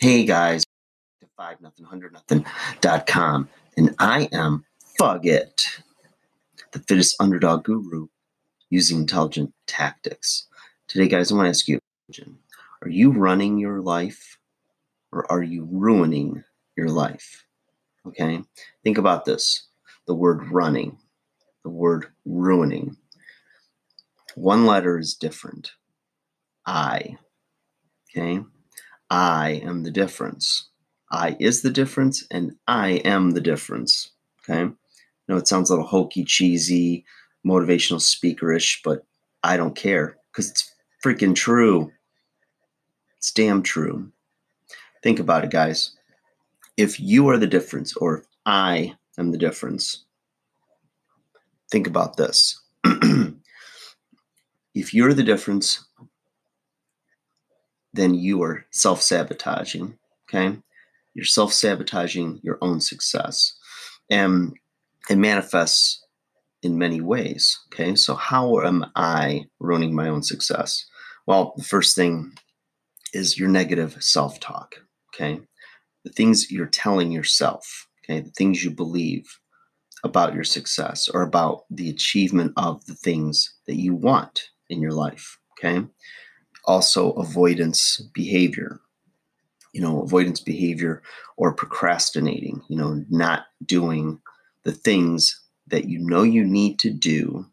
Hey guys, five nothing hundred nothing dot com, and I am Fugit, the fittest underdog guru using intelligent tactics. Today, guys, I want to ask you Are you running your life, or are you ruining your life? Okay, think about this: the word running, the word ruining. One letter is different. I. Okay I am the difference. I is the difference, and I am the difference. Okay. I know it sounds a little hokey, cheesy, motivational speakerish, but I don't care because it's freaking true. It's damn true. Think about it, guys. If you are the difference, or if I am the difference, think about this. if you're the difference, then you are self sabotaging. Okay. You're self sabotaging your own success. And it manifests in many ways. Okay. So, how am I ruining my own success? Well, the first thing is your negative self talk. Okay. The things you're telling yourself. Okay. The things you believe about your success or about the achievement of the things that you want in your life. Okay also avoidance behavior. You know avoidance behavior or procrastinating you know not doing the things that you know you need to do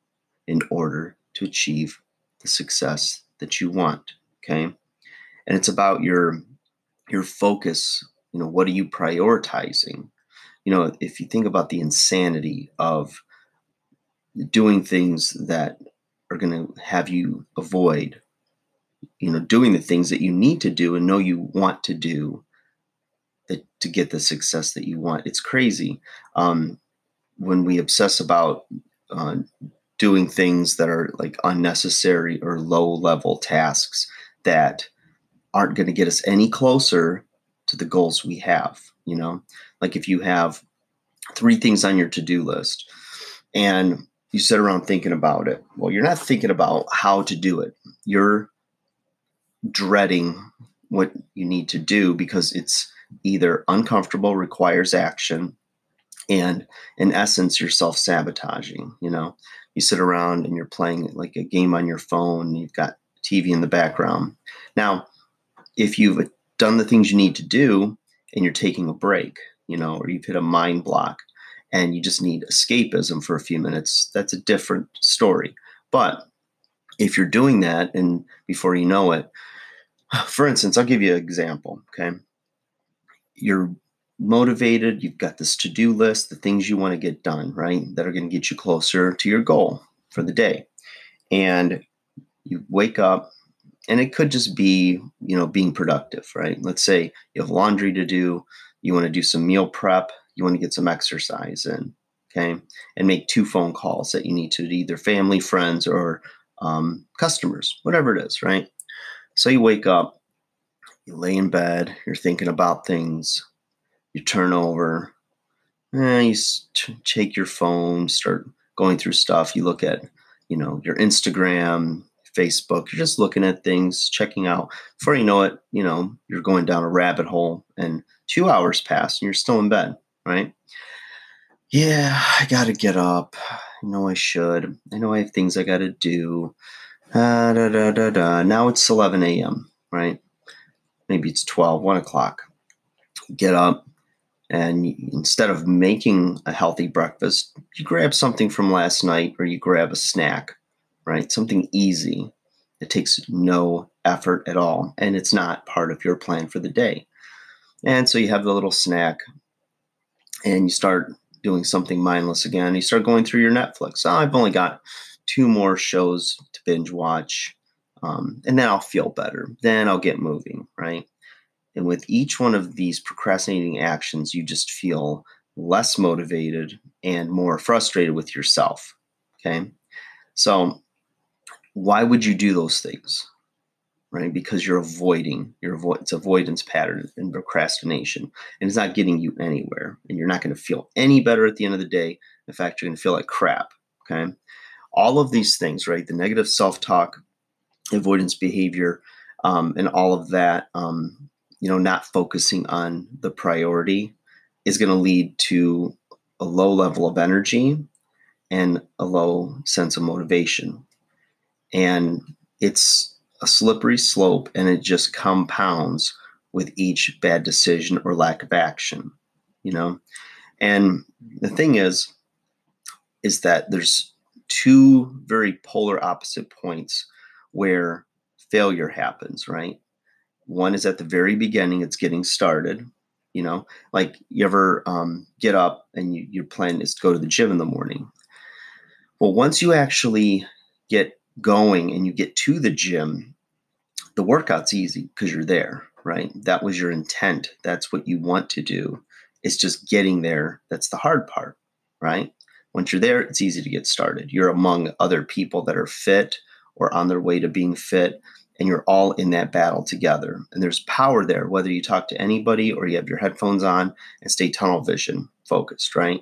in order to achieve the success that you want okay? And it's about your your focus you know what are you prioritizing? You know if you think about the insanity of doing things that are going to have you avoid you know doing the things that you need to do and know you want to do that to get the success that you want. It's crazy. Um, when we obsess about uh, doing things that are like unnecessary or low level tasks that aren't going to get us any closer to the goals we have you know? Like if you have three things on your to-do list and you sit around thinking about it well you're not thinking about how to do it. You're dreading what you need to do because it's either uncomfortable, requires action, and in essence, you're self sabotaging. You know, you sit around and you're playing like a game on your phone, you've got TV in the background. Now, if you've done the things you need to do and you're taking a break, you know, or you've hit a mind block and you just need escapism for a few minutes, that's a different story. But if you're doing that and before you know it, for instance, I'll give you an example. Okay. You're motivated, you've got this to do list, the things you want to get done, right? That are going to get you closer to your goal for the day. And you wake up, and it could just be, you know, being productive, right? Let's say you have laundry to do, you want to do some meal prep, you want to get some exercise in, okay? And make two phone calls that you need to either family, friends, or um, customers, whatever it is, right? So you wake up, you lay in bed, you're thinking about things, you turn over, eh, you take your phone, start going through stuff. You look at, you know, your Instagram, Facebook, you're just looking at things, checking out. Before you know it, you know, you're going down a rabbit hole and two hours pass and you're still in bed, right? Yeah, I got to get up. I know I should. I know I have things I got to do. Uh, da, da, da, da. Now it's 11 a.m., right? Maybe it's 12, 1 o'clock. Get up, and instead of making a healthy breakfast, you grab something from last night or you grab a snack, right? Something easy. It takes no effort at all, and it's not part of your plan for the day. And so you have the little snack, and you start doing something mindless again. You start going through your Netflix. Oh, I've only got two more shows to binge watch, um, and then I'll feel better. Then I'll get moving, right? And with each one of these procrastinating actions, you just feel less motivated and more frustrated with yourself. Okay. So, why would you do those things? Right? Because you're avoiding, your avoid, it's avoidance pattern and procrastination, and it's not getting you anywhere. And you're not going to feel any better at the end of the day. In fact, you're going to feel like crap. Okay all of these things, right? The negative self talk, avoidance behavior, um, and all of that, um, you know, not focusing on the priority is going to lead to a low level of energy and a low sense of motivation. And it's a slippery slope and it just compounds with each bad decision or lack of action, you know? And the thing is, is that there's two very polar opposite points where failure happens, right? One is at the very beginning, it's getting started. You know, like you ever um, get up and you, your plan is to go to the gym in the morning. Well, once you actually get going and you get to the gym, the workout's easy because you're there, right? That was your intent. That's what you want to do. It's just getting there. That's the hard part, right? Once you're there, it's easy to get started. You're among other people that are fit or on their way to being fit, and you're all in that battle together. And there's power there, whether you talk to anybody or you have your headphones on and stay tunnel vision focused, right?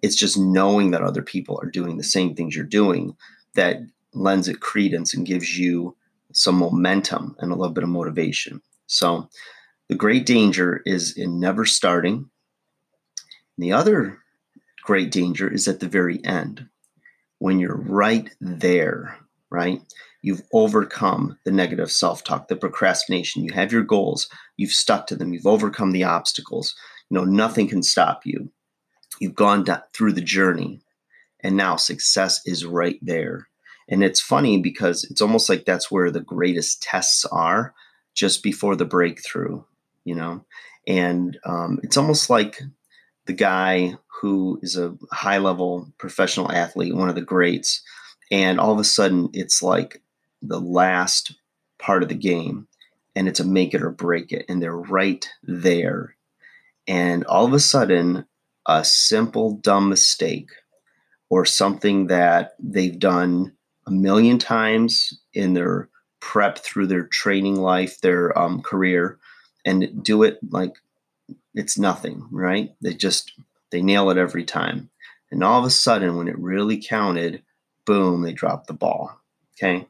It's just knowing that other people are doing the same things you're doing that lends it credence and gives you some momentum and a little bit of motivation. So the great danger is in never starting. the other great danger is at the very end when you're right there, right? You've overcome the negative self talk, the procrastination. You have your goals, you've stuck to them, you've overcome the obstacles. You know, nothing can stop you. You've gone through the journey, and now success is right there. And it's funny because it's almost like that's where the greatest tests are just before the breakthrough, you know? And um, it's almost like the guy who is a high level professional athlete, one of the greats, and all of a sudden it's like the last part of the game and it's a make it or break it, and they're right there. And all of a sudden, a simple, dumb mistake or something that they've done a million times in their prep through their training life, their um, career, and do it like it's nothing, right? They just they nail it every time. And all of a sudden, when it really counted, boom, they dropped the ball. Okay.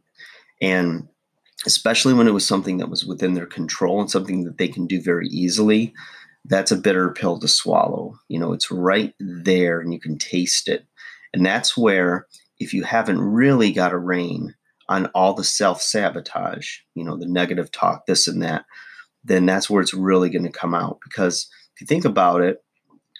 And especially when it was something that was within their control and something that they can do very easily, that's a bitter pill to swallow. You know, it's right there and you can taste it. And that's where, if you haven't really got a rein on all the self sabotage, you know, the negative talk, this and that, then that's where it's really going to come out. Because if you think about it,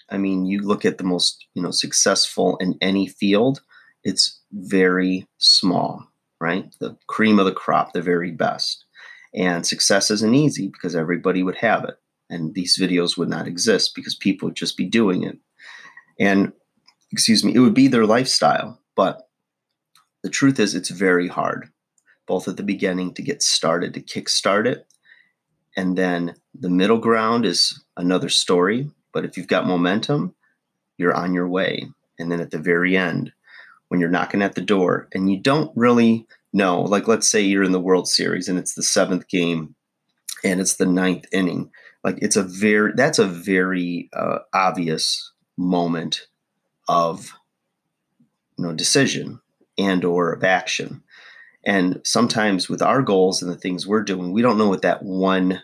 I mean, you look at the most, you know, successful in any field, it's very small, right? The cream of the crop, the very best. And success isn't easy because everybody would have it. And these videos would not exist because people would just be doing it. And, excuse me, it would be their lifestyle. But the truth is, it's very hard, both at the beginning to get started, to kickstart it, and then the middle ground is another story. But if you've got momentum, you're on your way. And then at the very end, when you're knocking at the door and you don't really know, like let's say you're in the World Series and it's the seventh game and it's the ninth inning, like it's a very, that's a very uh, obvious moment of, you know, decision and or of action. And sometimes with our goals and the things we're doing, we don't know what that one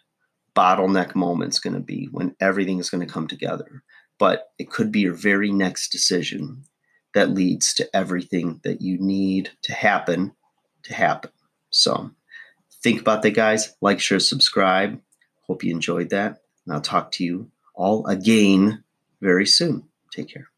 bottleneck moment is going to be when everything is going to come together. But it could be your very next decision that leads to everything that you need to happen to happen. So think about that, guys. Like, share, subscribe. Hope you enjoyed that. And I'll talk to you all again very soon. Take care.